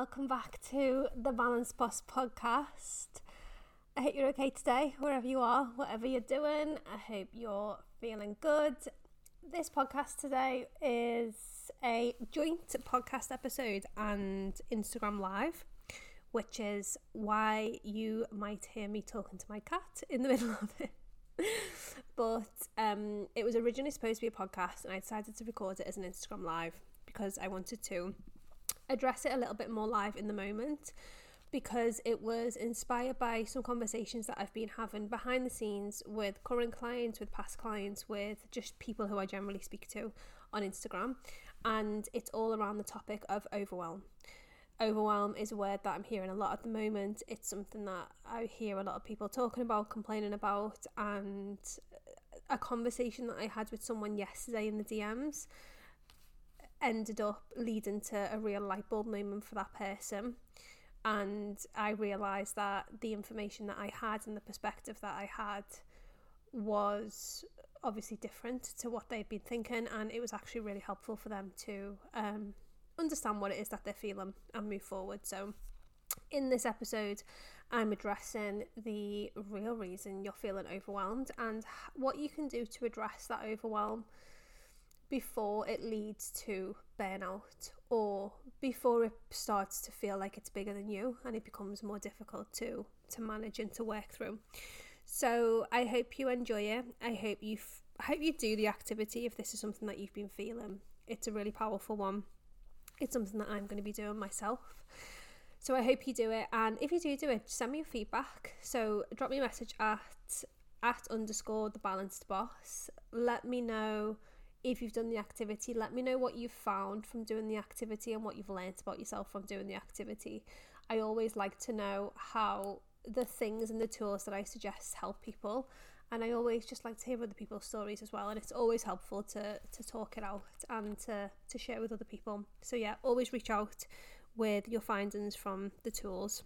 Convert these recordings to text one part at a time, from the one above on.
welcome back to the Balanced Boss podcast. I hope you're okay today, wherever you are, whatever you're doing. I hope you're feeling good. This podcast today is a joint podcast episode and Instagram Live, which is why you might hear me talking to my cat in the middle of it. but um, it was originally supposed to be a podcast, and I decided to record it as an Instagram Live because I wanted to address it a little bit more live in the moment because it was inspired by some conversations that I've been having behind the scenes with current clients, with past clients, with just people who I generally speak to on Instagram. And it's all around the topic of overwhelm. Overwhelm is a word that I'm hearing a lot at the moment. It's something that I hear a lot of people talking about, complaining about, and a conversation that I had with someone yesterday in the DMs ended up leading to a real light bulb moment for that person. And I realised that the information that I had and the perspective that I had was obviously different to what they'd been thinking, and it was actually really helpful for them to um, understand what it is that they're feeling and move forward. So, in this episode, I'm addressing the real reason you're feeling overwhelmed and what you can do to address that overwhelm before it leads to burnout or before it starts to feel like it's bigger than you and it becomes more difficult to to manage and to work through. So I hope you enjoy it. I hope you f- I hope you do the activity if this is something that you've been feeling. It's a really powerful one. It's something that I'm going to be doing myself. So I hope you do it and if you do do it, send me your feedback. So drop me a message at at underscore the balanced boss. Let me know if you've done the activity, let me know what you've found from doing the activity and what you've learned about yourself from doing the activity. I always like to know how the things and the tools that I suggest help people. And I always just like to hear other people's stories as well. And it's always helpful to, to talk it out and to, to share with other people. So, yeah, always reach out with your findings from the tools.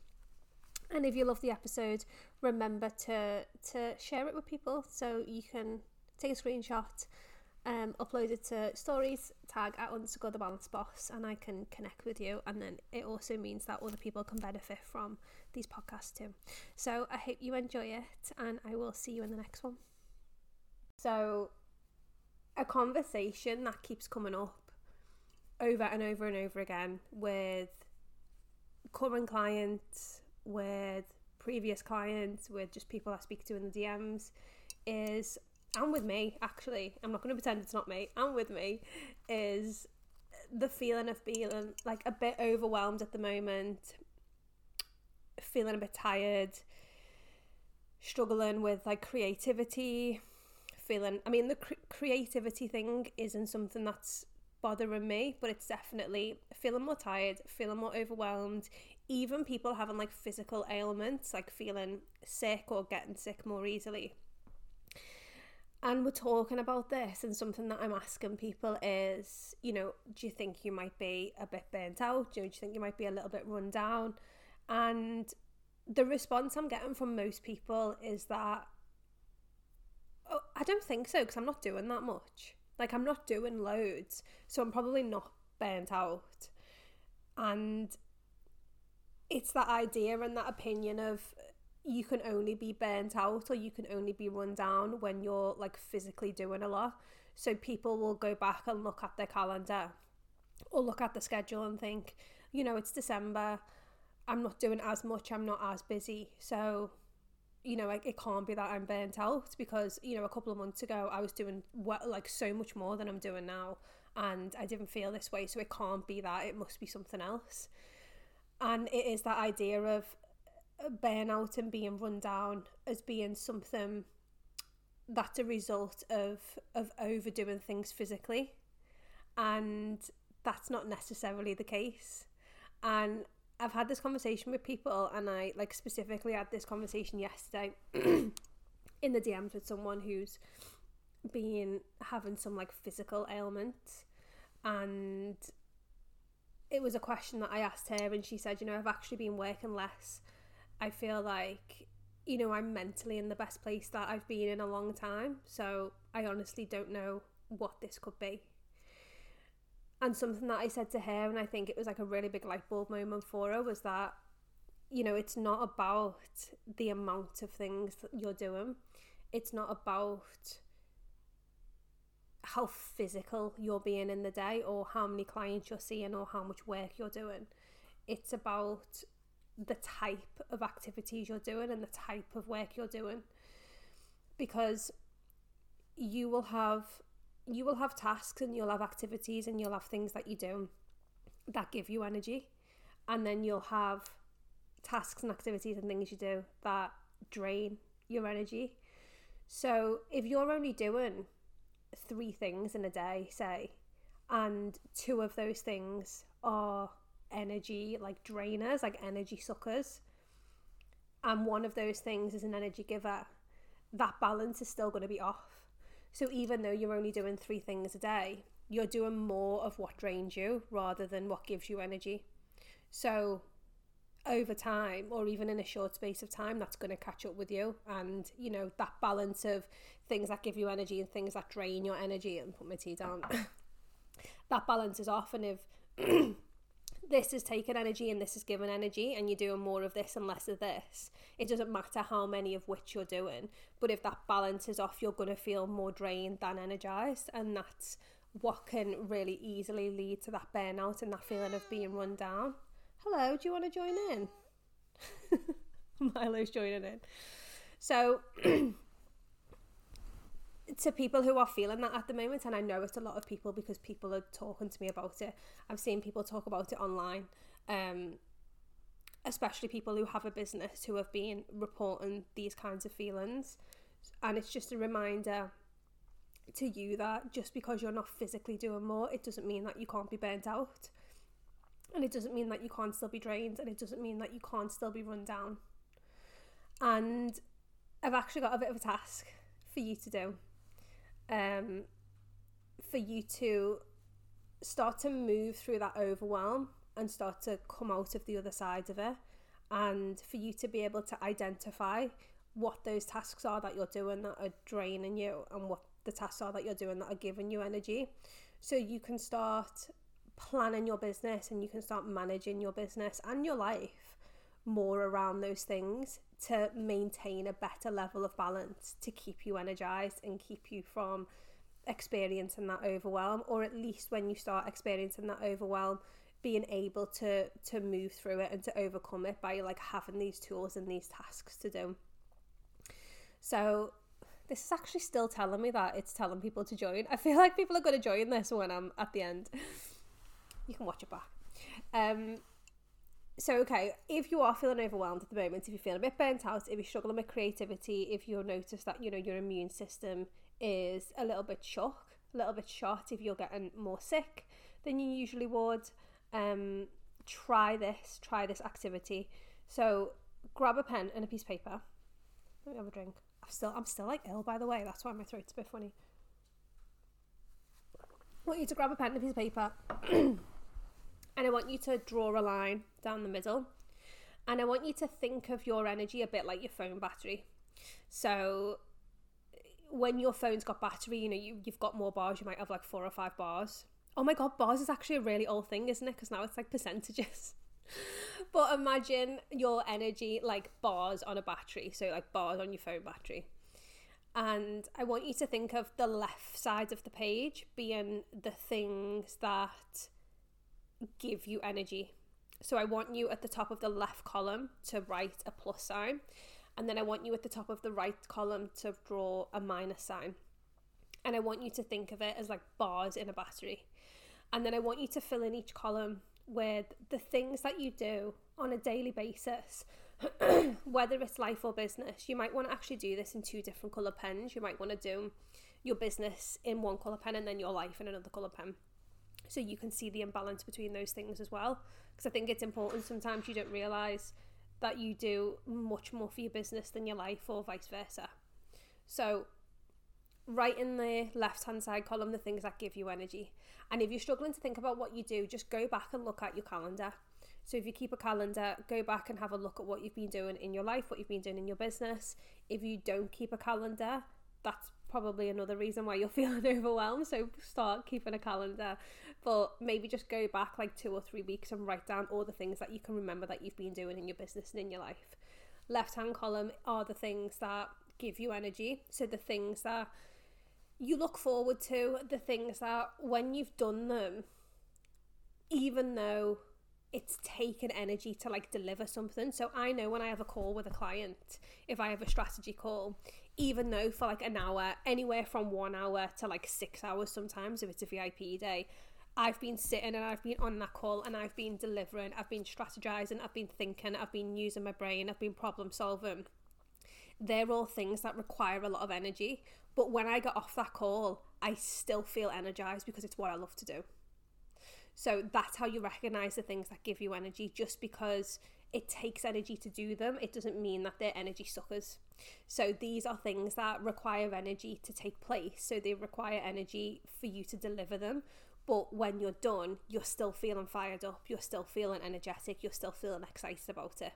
And if you love the episode, remember to, to share it with people so you can take a screenshot um, upload it to stories, tag at underscore the balanced boss, and I can connect with you. And then it also means that other people can benefit from these podcasts too. So I hope you enjoy it, and I will see you in the next one. So, a conversation that keeps coming up over and over and over again with current clients, with previous clients, with just people I speak to in the DMs is and with me actually. I'm not going to pretend it's not me. And with me is the feeling of being like a bit overwhelmed at the moment feeling a bit tired struggling with like creativity feeling i mean the cre- creativity thing isn't something that's bothering me but it's definitely feeling more tired feeling more overwhelmed even people having like physical ailments like feeling sick or getting sick more easily and we're talking about this, and something that I'm asking people is, you know, do you think you might be a bit burnt out? Do you, think you might be a little bit run down? And the response I'm getting from most people is that, oh, I don't think so, because I'm not doing that much. Like, I'm not doing loads, so I'm probably not burnt out. And it's that idea and that opinion of you can only be burnt out or you can only be run down when you're like physically doing a lot. So people will go back and look at their calendar or look at the schedule and think, you know, it's December. I'm not doing as much. I'm not as busy. So, you know, like it can't be that I'm burnt out because, you know, a couple of months ago I was doing what like so much more than I'm doing now and I didn't feel this way. So it can't be that. It must be something else. And it is that idea of burnout and being run down as being something that's a result of of overdoing things physically. And that's not necessarily the case. And I've had this conversation with people and I like specifically had this conversation yesterday in the DMs with someone who's been having some like physical ailment and it was a question that I asked her and she said you know I've actually been working less I feel like you know I'm mentally in the best place that I've been in a long time. So I honestly don't know what this could be. and something that I said to her, and I think it was like a really big light bulb moment for her, was that, you know, it's not about the amount of things that you're doing. It's not about how physical you're being in the day or how many clients you're seeing or how much work you're doing. It's about the type of activities you're doing and the type of work you're doing. Because you will have you will have tasks and you'll have activities and you'll have things that you do that give you energy. And then you'll have tasks and activities and things you do that drain your energy. So if you're only doing three things in a day, say, and two of those things are energy like drainers, like energy suckers, and one of those things is an energy giver, that balance is still going to be off. So even though you're only doing three things a day, you're doing more of what drains you rather than what gives you energy. So over time or even in a short space of time that's going to catch up with you and you know that balance of things that give you energy and things that drain your energy and put my tea down that balance is off and if this is taking energy and this is giving energy and you're doing more of this and less of this it doesn't matter how many of which you're doing but if that balance is off you're going to feel more drained than energized and that's what can really easily lead to that burnout and that feeling of being run down hello, do you want to join in? Milo's joining in. So, to people who are feeling that at the moment, and I know it's a lot of people because people are talking to me about it. I've seen people talk about it online, um, especially people who have a business who have been reporting these kinds of feelings. And it's just a reminder to you that just because you're not physically doing more, it doesn't mean that you can't be burnt out. And it doesn't mean that you can't still be drained and it doesn't mean that you can't still be run down. And I've actually got a bit of a task for you to do. Um, for you to start to move through that overwhelm and start to come out of the other side of it. And for you to be able to identify what those tasks are that you're doing that are draining you and what the tasks are that you're doing that are giving you energy. So you can start planning your business and you can start managing your business and your life more around those things to maintain a better level of balance to keep you energized and keep you from experiencing that overwhelm or at least when you start experiencing that overwhelm being able to to move through it and to overcome it by like having these tools and these tasks to do. So this is actually still telling me that it's telling people to join. I feel like people are going to join this when i'm at the end. You can watch it back. Um, so, okay, if you are feeling overwhelmed at the moment, if you feel a bit burnt out, if you're struggling with creativity, if you notice that, you know, your immune system is a little bit shock, a little bit shot, if you're getting more sick than you usually would, um, try this, try this activity. So, grab a pen and a piece of paper. Let me have a drink. I'm still, I'm still like ill, by the way. That's why my throat's a bit funny. I want you to grab a pen and a piece of paper. And I want you to draw a line down the middle. And I want you to think of your energy a bit like your phone battery. So when your phone's got battery, you know, you, you've got more bars, you might have like four or five bars. Oh my god, bars is actually a really old thing, isn't it? Because now it's like percentages. but imagine your energy like bars on a battery, so like bars on your phone battery. And I want you to think of the left side of the page being the things that give you energy. So I want you at the top of the left column to write a plus sign, and then I want you at the top of the right column to draw a minus sign. And I want you to think of it as like bars in a battery. And then I want you to fill in each column with the things that you do on a daily basis, whether it's life or business. You might want to actually do this in two different colour pens. You might want to do your business in one colour pen and then your life in another colour pen so you can see the imbalance between those things as well. Because i think it's important sometimes you don't realize that you do much more for your business than your life or vice versa. So write in the left hand side column the things that give you energy. And if you're struggling to think about what you do just go back and look at your calendar. So if you keep a calendar go back and have a look at what you've been doing in your life what you've been doing in your business. If you don't keep a calendar that's probably another reason why you're feeling overwhelmed. So start keeping a calendar, but maybe just go back like two or three weeks and write down all the things that you can remember that you've been doing in your business and in your life. Left hand column are the things that give you energy. So the things that you look forward to, the things that when you've done them, even though it's taken energy to like deliver something. So I know when I have a call with a client, if I have a strategy call, even though for like an hour, anywhere from one hour to like six hours sometimes, if it's a VIP day, I've been sitting and I've been on that call and I've been delivering, I've been strategizing, I've been thinking, I've been using my brain, I've been problem solving. They're all things that require a lot of energy. But when I get off that call, I still feel energized because it's what I love to do. So that's how you recognize the things that give you energy. Just because it takes energy to do them, it doesn't mean that they're energy suckers. So these are things that require energy to take place. So they require energy for you to deliver them. But when you're done, you're still feeling fired up, you're still feeling energetic, you're still feeling excited about it.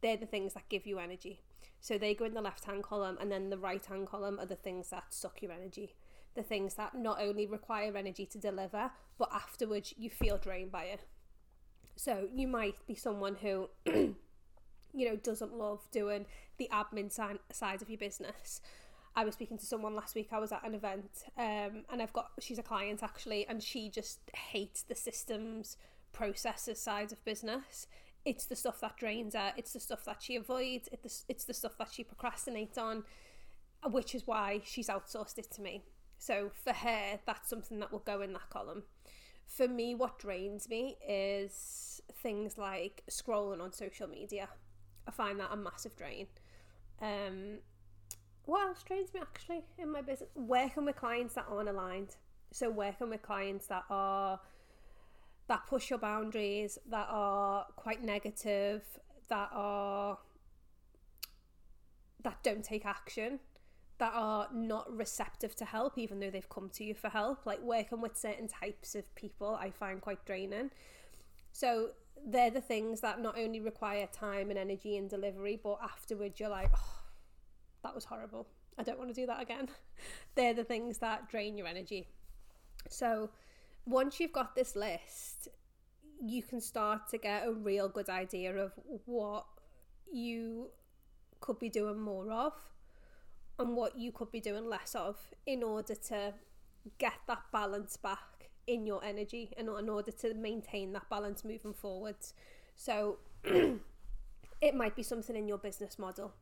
They're the things that give you energy. So they go in the left hand column, and then the right hand column are the things that suck your energy the things that not only require energy to deliver, but afterwards you feel drained by it. So you might be someone who, you know, doesn't love doing the admin side of your business. I was speaking to someone last week. I was at an event, um, and I've got she's a client actually, and she just hates the systems, processes side of business. It's the stuff that drains her. It's the stuff that she avoids. It's the, it's the stuff that she procrastinates on, which is why she's outsourced it to me. So for her, that's something that will go in that column. For me, what drains me is things like scrolling on social media. I find that a massive drain. Um, what else drains me actually in my business? Working with clients that aren't aligned. So working with clients that are that push your boundaries, that are quite negative, that are that don't take action that are not receptive to help, even though they've come to you for help. Like working with certain types of people, I find quite draining. So they're the things that not only require time and energy and delivery, but afterwards you're like, oh, that was horrible. I don't want to do that again. they're the things that drain your energy. So once you've got this list, you can start to get a real good idea of what you could be doing more of and what you could be doing less of in order to get that balance back in your energy and in order to maintain that balance moving forwards. So it might be something in your business model.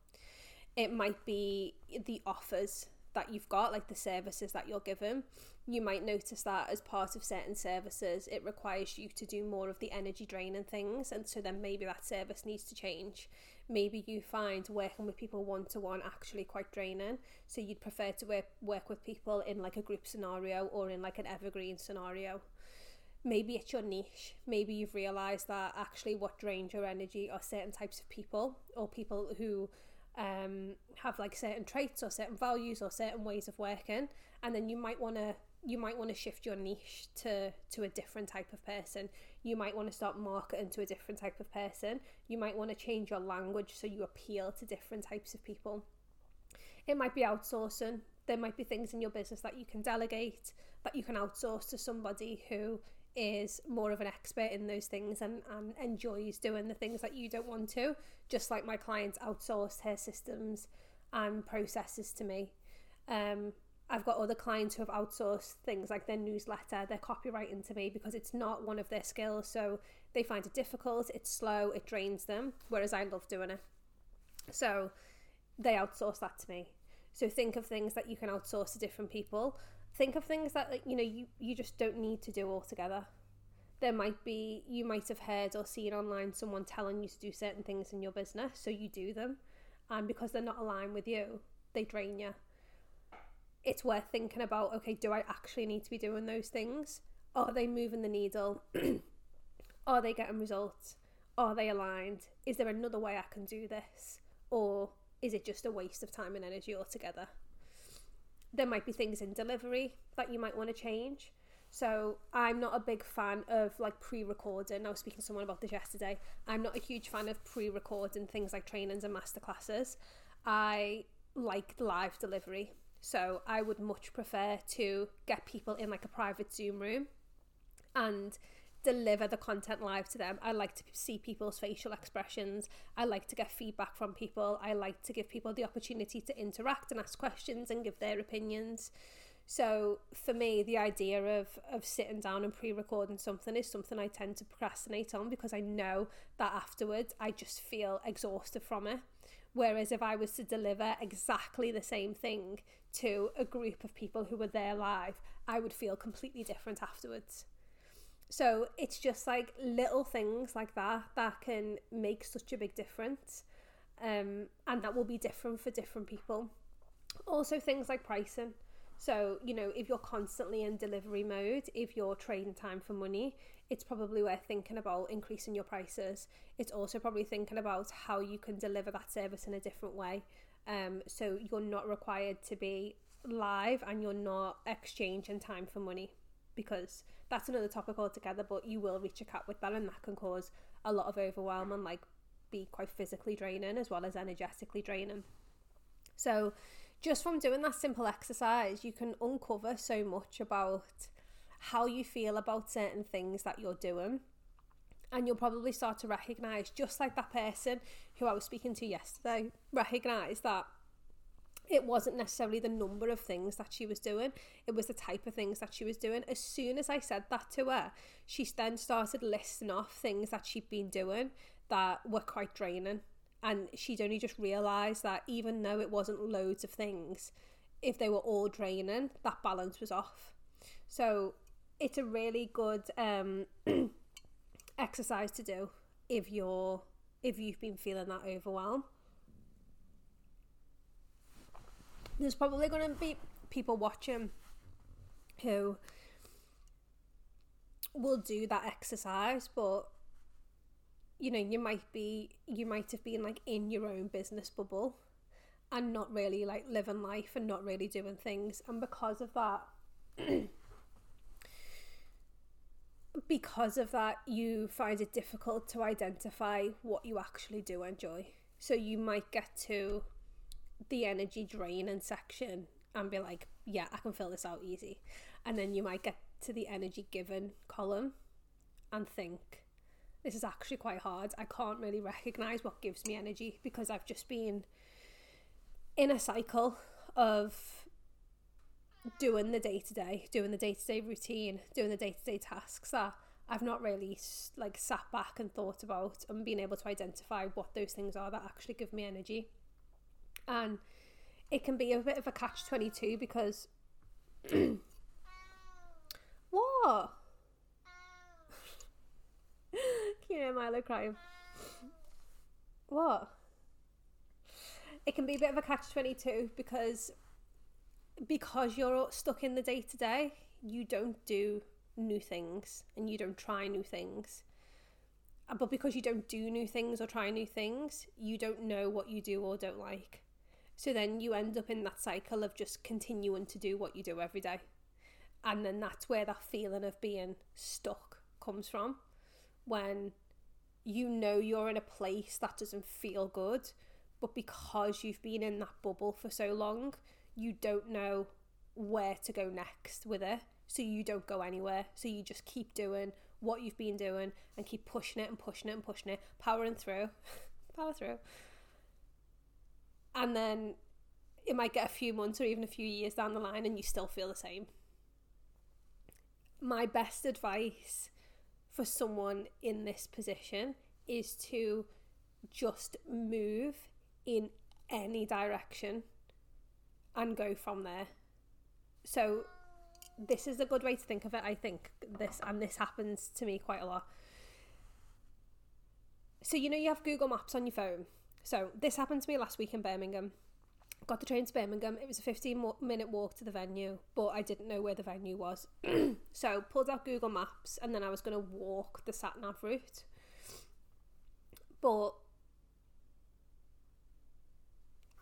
It might be the offers that you've got, like the services that you're given. You might notice that as part of certain services, it requires you to do more of the energy draining things, and so then maybe that service needs to change maybe you find working with people one to one actually quite draining. So you'd prefer to work work with people in like a group scenario or in like an evergreen scenario. Maybe it's your niche. Maybe you've realised that actually what drains your energy are certain types of people or people who um, have like certain traits or certain values or certain ways of working, and then you might want to you might want to shift your niche to to a different type of person you might want to start marketing to a different type of person. You might want to change your language so you appeal to different types of people. It might be outsourcing. There might be things in your business that you can delegate that you can outsource to somebody who is more of an expert in those things and, and enjoys doing the things that you don't want to just like my clients outsourced her systems and processes to me. Um, I've got other clients who have outsourced things like their newsletter, their copywriting to me because it's not one of their skills. So they find it difficult, it's slow, it drains them, whereas I love doing it. So they outsource that to me. So think of things that you can outsource to different people. Think of things that you know you, you just don't need to do altogether. There might be you might have heard or seen online someone telling you to do certain things in your business, so you do them. And because they're not aligned with you, they drain you it's worth thinking about okay, do I actually need to be doing those things? Are they moving the needle? Are they getting results? Are they aligned? Is there another way I can do this? Or is it just a waste of time and energy altogether? There might be things in delivery that you might want to change. So I'm not a big fan of like pre-recording. I was speaking to someone about this yesterday. I'm not a huge fan of pre-recording things like trainings and masterclasses. I like live delivery. So I would much prefer to get people in like a private Zoom room and deliver the content live to them. I like to see people's facial expressions. I like to get feedback from people. I like to give people the opportunity to interact and ask questions and give their opinions. So for me, the idea of of sitting down and pre-recording something is something I tend to procrastinate on because I know that afterwards I just feel exhausted from it. Whereas if I was to deliver exactly the same thing to a group of people who were there live, I would feel completely different afterwards. So it's just like little things like that that can make such a big difference. Um, and that will be different for different people. Also, things like pricing. So, you know, if you're constantly in delivery mode, if you're trading time for money, it's probably worth thinking about increasing your prices. It's also probably thinking about how you can deliver that service in a different way. Um, so you're not required to be live and you're not exchanging time for money because that's another topic altogether. But you will reach a cap with that, and that can cause a lot of overwhelm and like be quite physically draining as well as energetically draining. So, just from doing that simple exercise, you can uncover so much about how you feel about certain things that you're doing. And you'll probably start to recognize, just like that person who I was speaking to yesterday, recognize that it wasn't necessarily the number of things that she was doing, it was the type of things that she was doing. As soon as I said that to her, she then started listing off things that she'd been doing that were quite draining. And she'd only just realised that even though it wasn't loads of things, if they were all draining, that balance was off. So it's a really good um, exercise to do if you're if you've been feeling that overwhelm. there's probably going to be people watching who will do that exercise but you know you might be you might have been like in your own business bubble and not really like living life and not really doing things and because of that because of that you find it difficult to identify what you actually do enjoy so you might get to the energy draining section and be like, yeah, I can fill this out easy. And then you might get to the energy given column and think, this is actually quite hard. I can't really recognize what gives me energy because I've just been in a cycle of doing the day to day, doing the day to day routine, doing the day to day tasks that I've not really like sat back and thought about and being able to identify what those things are that actually give me energy and it can be a bit of a catch 22 because what you know Milo crying what it can be a bit of a catch 22 because because you're stuck in the day to day you don't do new things and you don't try new things uh, but because you don't do new things or try new things you don't know what you do or don't like so then you end up in that cycle of just continuing to do what you do every day. And then that's where that feeling of being stuck comes from. When you know you're in a place that doesn't feel good, but because you've been in that bubble for so long, you don't know where to go next with it. So you don't go anywhere. So you just keep doing what you've been doing and keep pushing it and pushing it and pushing it, powering through. Power through and then it might get a few months or even a few years down the line and you still feel the same. My best advice for someone in this position is to just move in any direction and go from there. So this is a good way to think of it, I think. This and this happens to me quite a lot. So you know you have Google Maps on your phone so this happened to me last week in Birmingham. Got the train to Birmingham. It was a 15 minute walk to the venue, but I didn't know where the venue was. so pulled out Google Maps and then I was going to walk the sat nav route. But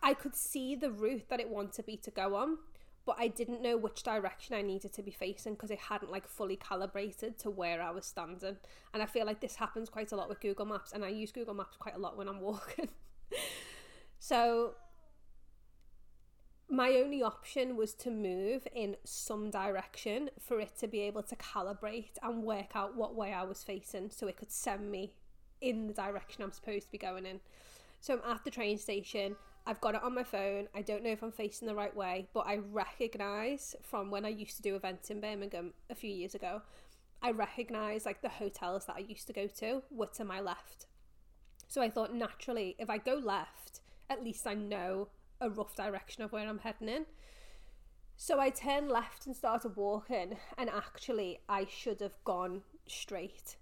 I could see the route that it wanted me to go on, but I didn't know which direction I needed to be facing because it hadn't like fully calibrated to where I was standing. And I feel like this happens quite a lot with Google Maps, and I use Google Maps quite a lot when I'm walking so my only option was to move in some direction for it to be able to calibrate and work out what way I was facing so it could send me in the direction I'm supposed to be going in. So I'm at the train station. I've got it on my phone. I don't know if I'm facing the right way, but I recognize from when I used to do events in Birmingham a few years ago, I recognize like the hotels that I used to go to were to my left. So I thought naturally, if I go left, at least I know a rough direction of where I'm heading in. So I turned left and started walking, and actually, I should have gone straight.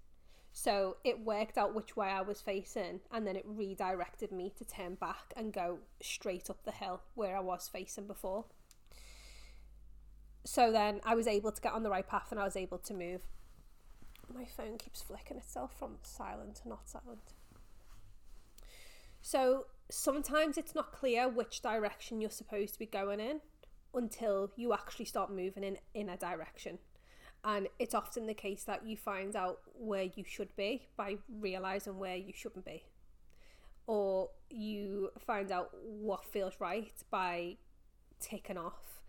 So it worked out which way I was facing, and then it redirected me to turn back and go straight up the hill where I was facing before. So then I was able to get on the right path and I was able to move. My phone keeps flicking itself from silent to not silent. So sometimes it's not clear which direction you're supposed to be going in until you actually start moving in in a direction. And it's often the case that you find out where you should be by realizing where you shouldn't be. Or you find out what feels right by ticking off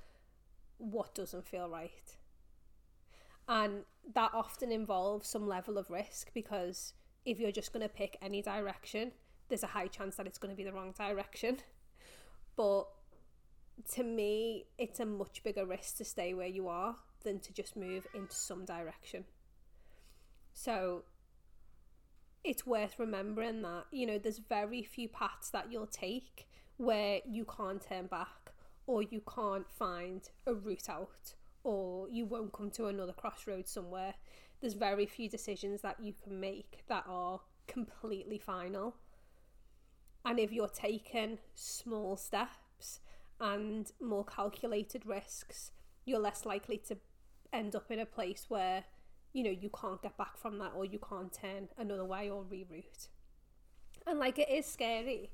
what doesn't feel right. And that often involves some level of risk because if you're just going to pick any direction there's a high chance that it's going to be the wrong direction. But to me, it's a much bigger risk to stay where you are than to just move into some direction. So it's worth remembering that, you know, there's very few paths that you'll take where you can't turn back or you can't find a route out or you won't come to another crossroad somewhere. There's very few decisions that you can make that are completely final and if you're taking small steps and more calculated risks, you're less likely to end up in a place where, you know, you can't get back from that or you can't turn another way or reroute. And like it is scary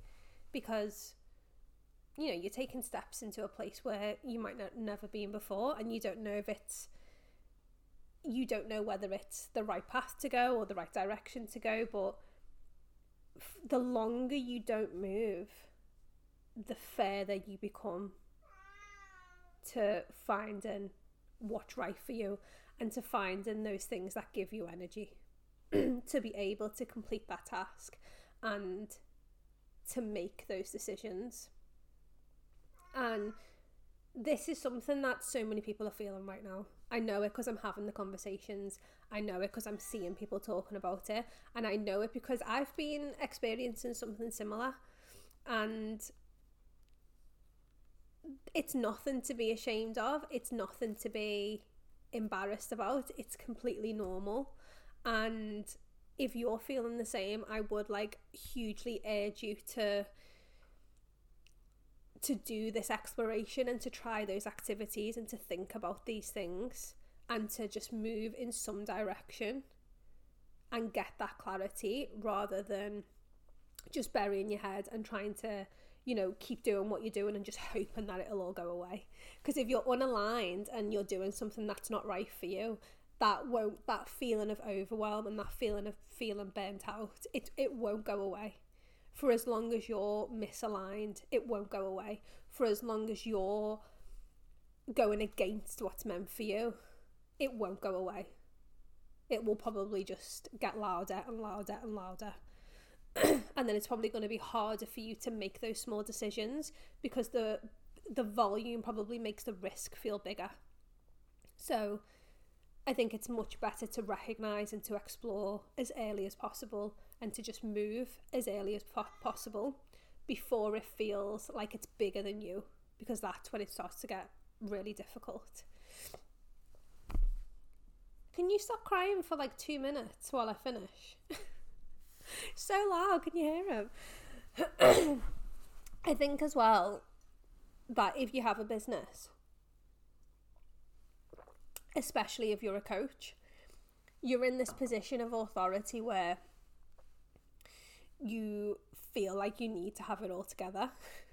because you know, you're taking steps into a place where you might not never been before and you don't know if it's you don't know whether it's the right path to go or the right direction to go, but the longer you don't move, the further you become to finding what's right for you and to finding those things that give you energy to be able to complete that task and to make those decisions. And this is something that so many people are feeling right now. I know it because I'm having the conversations. I know it because I'm seeing people talking about it. And I know it because I've been experiencing something similar. And it's nothing to be ashamed of, it's nothing to be embarrassed about. It's completely normal. And if you're feeling the same, I would like hugely urge you to to do this exploration and to try those activities and to think about these things and to just move in some direction and get that clarity rather than just burying your head and trying to you know keep doing what you're doing and just hoping that it'll all go away because if you're unaligned and you're doing something that's not right for you that won't that feeling of overwhelm and that feeling of feeling burnt out it, it won't go away for as long as you're misaligned, it won't go away. For as long as you're going against what's meant for you, it won't go away. It will probably just get louder and louder and louder. and then it's probably going to be harder for you to make those small decisions because the the volume probably makes the risk feel bigger. So I think it's much better to recognize and to explore as early as possible and to just move as early as po- possible before it feels like it's bigger than you because that's when it starts to get really difficult. Can you stop crying for like two minutes while I finish? so loud, can you hear him? I think as well that if you have a business, especially if you're a coach, you're in this position of authority where you feel like you need to have it all together.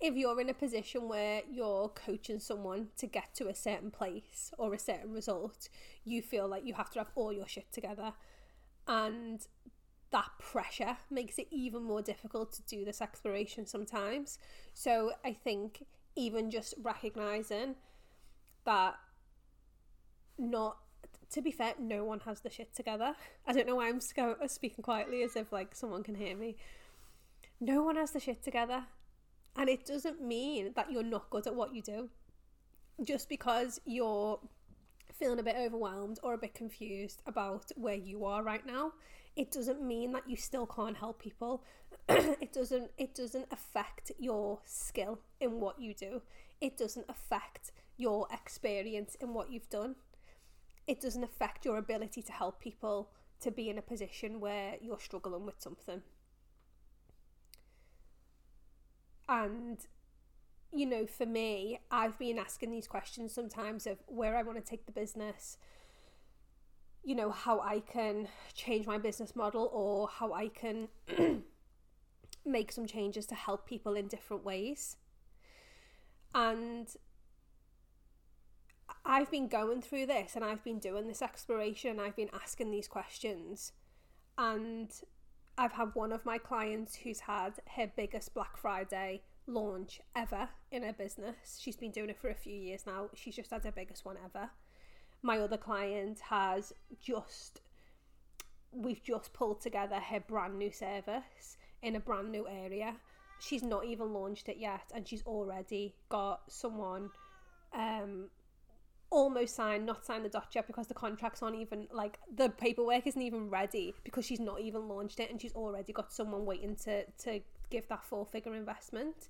if you're in a position where you're coaching someone to get to a certain place or a certain result, you feel like you have to have all your shit together. And that pressure makes it even more difficult to do this exploration sometimes. So I think even just recognizing that not to be fair, no one has the shit together. I don't know why I'm speaking quietly as if like someone can hear me. No one has the shit together. And it doesn't mean that you're not good at what you do. Just because you're feeling a bit overwhelmed or a bit confused about where you are right now, it doesn't mean that you still can't help people. it doesn't it doesn't affect your skill in what you do. It doesn't affect your experience in what you've done. It doesn't affect your ability to help people to be in a position where you're struggling with something. And you know, for me, I've been asking these questions sometimes of where I want to take the business, you know, how I can change my business model or how I can make some changes to help people in different ways. And I've been going through this and I've been doing this exploration, I've been asking these questions. And I've had one of my clients who's had her biggest Black Friday launch ever in her business. She's been doing it for a few years now. She's just had her biggest one ever. My other client has just, we've just pulled together her brand new service in a brand new area. She's not even launched it yet, and she's already got someone um, almost signed, not signed the dot yet because the contract's aren't even like the paperwork isn't even ready because she's not even launched it and she's already got someone waiting to to give that four figure investment.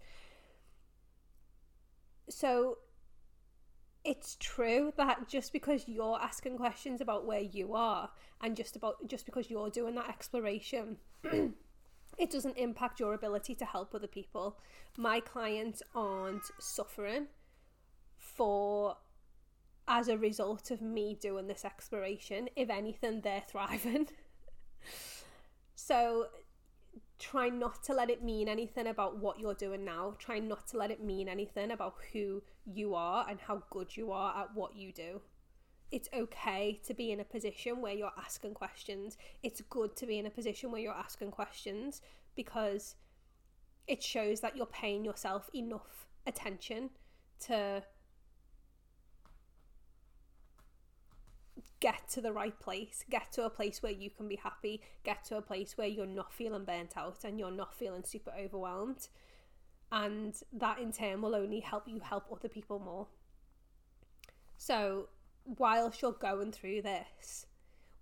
So it's true that just because you're asking questions about where you are and just about just because you're doing that exploration it doesn't impact your ability to help other people. My clients aren't suffering for as a result of me doing this exploration. If anything, they're thriving. so try not to let it mean anything about what you're doing now. Try not to let it mean anything about who you are and how good you are at what you do. It's okay to be in a position where you're asking questions. It's good to be in a position where you're asking questions because it shows that you're paying yourself enough attention to get to the right place, get to a place where you can be happy, get to a place where you're not feeling burnt out and you're not feeling super overwhelmed. And that in turn will only help you help other people more. So, whilst you're going through this,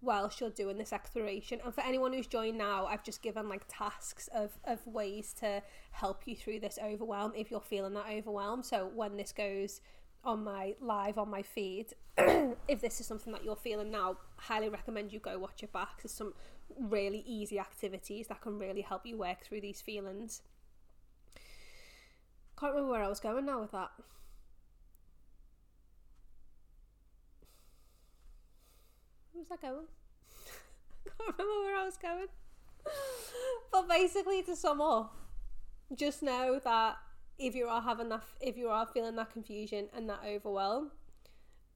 whilst you're doing this exploration, and for anyone who's joined now, I've just given like tasks of, of ways to help you through this overwhelm if you're feeling that overwhelm. So, when this goes on my live on my feed if this is something that you're feeling now highly recommend you go watch it back. There's some really easy activities that can really help you work through these feelings. Can't remember where I was going now with that. Where was I going? Can't remember where I was going. But basically to sum up just know that if you are having that if you are feeling that confusion and that overwhelm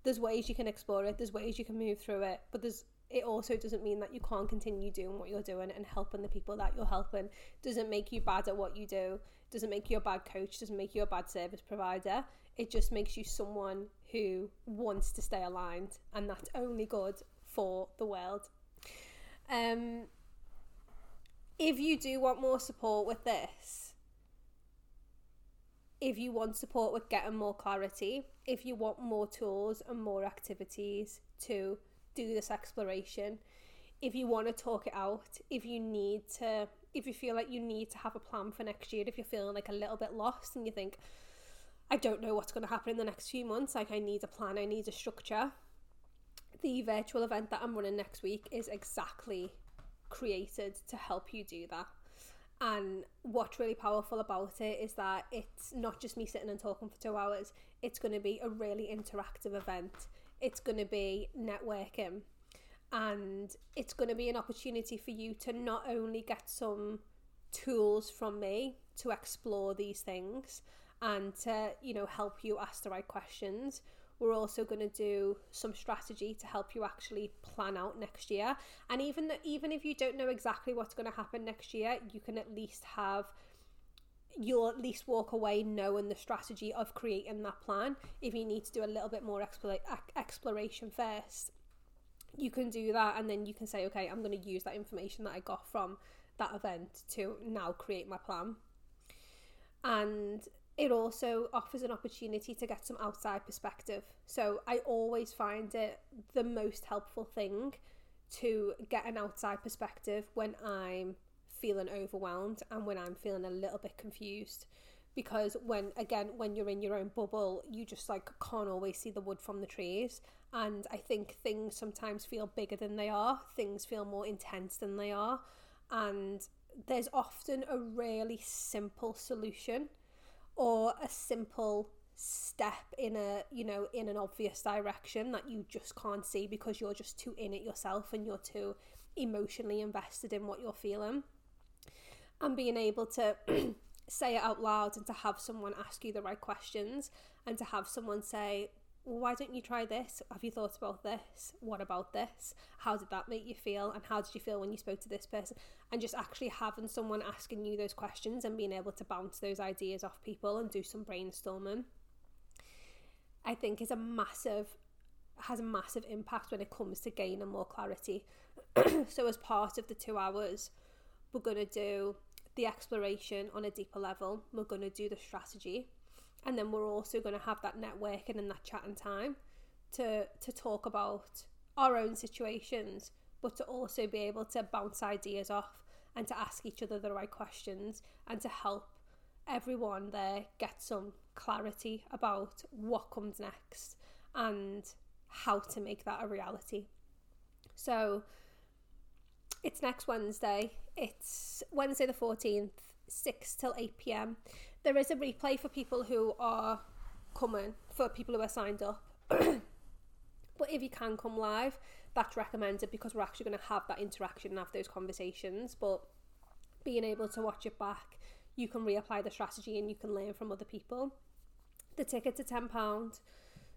there's ways you can explore it there's ways you can move through it but there's it also doesn't mean that you can't continue doing what you're doing and helping the people that you're helping. Doesn't make you bad at what you do doesn't make you a bad coach doesn't make you a bad service provider. It just makes you someone who wants to stay aligned and that's only good for the world. Um if you do want more support with this if you want support with getting more clarity, if you want more tools and more activities to do this exploration, if you want to talk it out, if you need to, if you feel like you need to have a plan for next year, if you're feeling like a little bit lost and you think, I don't know what's going to happen in the next few months, like I need a plan, I need a structure. The virtual event that I'm running next week is exactly created to help you do that. And what's really powerful about it is that it's not just me sitting and talking for two hours, it's going to be a really interactive event. It's going to be networking. And it's going to be an opportunity for you to not only get some tools from me to explore these things and to, you know, help you ask the right questions, we're also going to do some strategy to help you actually plan out next year. And even even if you don't know exactly what's going to happen next year, you can at least have you'll at least walk away knowing the strategy of creating that plan. If you need to do a little bit more exploration first, you can do that and then you can say, okay, I'm going to use that information that I got from that event to now create my plan. And it also offers an opportunity to get some outside perspective. So I always find it the most helpful thing to get an outside perspective when I'm feeling overwhelmed and when I'm feeling a little bit confused. Because when again, when you're in your own bubble, you just like can't always see the wood from the trees. And I think things sometimes feel bigger than they are, things feel more intense than they are. And there's often a really simple solution or a simple step in a you know in an obvious direction that you just can't see because you're just too in it yourself and you're too emotionally invested in what you're feeling. And being able to say it out loud and to have someone ask you the right questions and to have someone say why don't you try this? Have you thought about this? What about this? How did that make you feel? And how did you feel when you spoke to this person? And just actually having someone asking you those questions and being able to bounce those ideas off people and do some brainstorming, I think is a massive has a massive impact when it comes to gaining more clarity. so as part of the two hours, we're gonna do the exploration on a deeper level. We're gonna do the strategy and then we're also going to have that networking and that chat and time to to talk about our own situations but to also be able to bounce ideas off and to ask each other the right questions and to help everyone there get some clarity about what comes next and how to make that a reality. So it's next Wednesday. It's Wednesday the 14th, 6 till 8 pm there is a replay for people who are coming, for people who are signed up. but if you can come live, that's recommended because we're actually going to have that interaction and have those conversations. But being able to watch it back, you can reapply the strategy and you can learn from other people. The tickets are £10.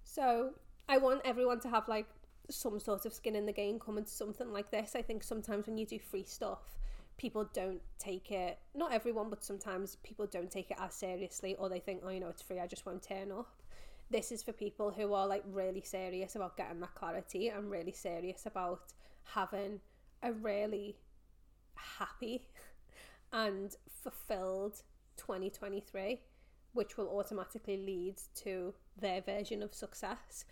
So I want everyone to have like some sort of skin in the game coming to something like this. I think sometimes when you do free stuff, people don't take it not everyone but sometimes people don't take it as seriously or they think oh you know it's free i just won't turn up. This is for people who are like really serious about getting that clarity and really serious about having a really happy and fulfilled 2023 which will automatically lead to their version of success.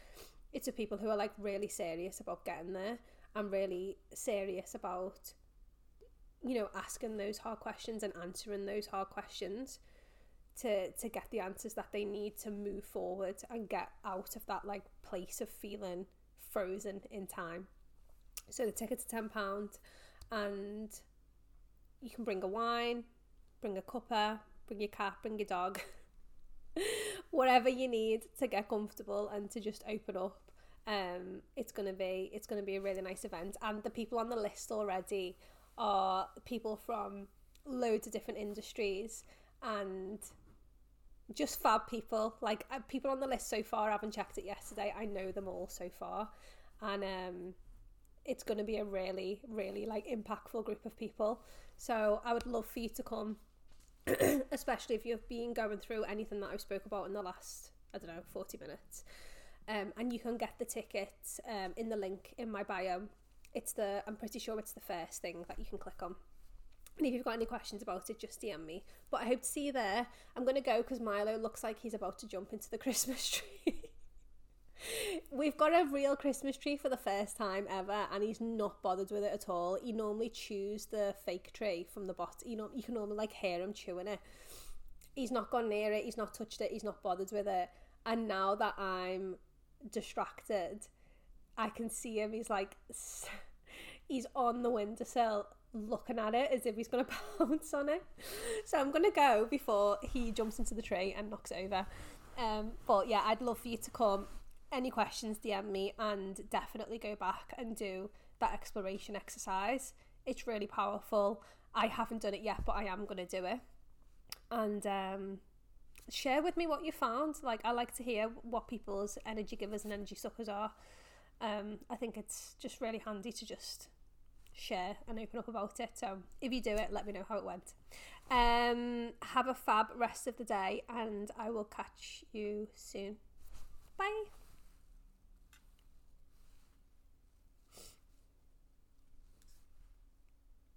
It's for people who are like really serious about getting there and really serious about you know, asking those hard questions and answering those hard questions to to get the answers that they need to move forward and get out of that like place of feeling frozen in time. So the tickets ten pound, and you can bring a wine, bring a cuppa, bring your cat, bring your dog, whatever you need to get comfortable and to just open up. Um, it's gonna be it's gonna be a really nice event, and the people on the list already are people from loads of different industries and just fab people. Like uh, people on the list so far, I haven't checked it yesterday. I know them all so far, and um, it's going to be a really, really like impactful group of people. So I would love for you to come, especially if you've been going through anything that I've spoke about in the last, I don't know, forty minutes. Um, and you can get the tickets um, in the link in my bio it's the I'm pretty sure it's the first thing that you can click on. And if you've got any questions about it, just DM me. But I hope to see you there. I'm going to go because Milo looks like he's about to jump into the Christmas tree. We've got a real Christmas tree for the first time ever, and he's not bothered with it at all. He normally chews the fake tree from the bottom. You know, you can normally like hear him chewing it. He's not gone near it. He's not touched it. He's not bothered with it. And now that I'm distracted, I can see him. He's like he's on the windowsill looking at it as if he's going to pounce on it. So I'm going to go before he jumps into the tree and knocks it over. Um, but yeah, I'd love for you to come. Any questions, DM me and definitely go back and do that exploration exercise. It's really powerful. I haven't done it yet, but I am going to do it. And um, share with me what you found. Like, I like to hear what people's energy givers and energy suckers are. Um, I think it's just really handy to just share and open up about it. So if you do it, let me know how it went. Um, have a fab rest of the day and I will catch you soon. Bye.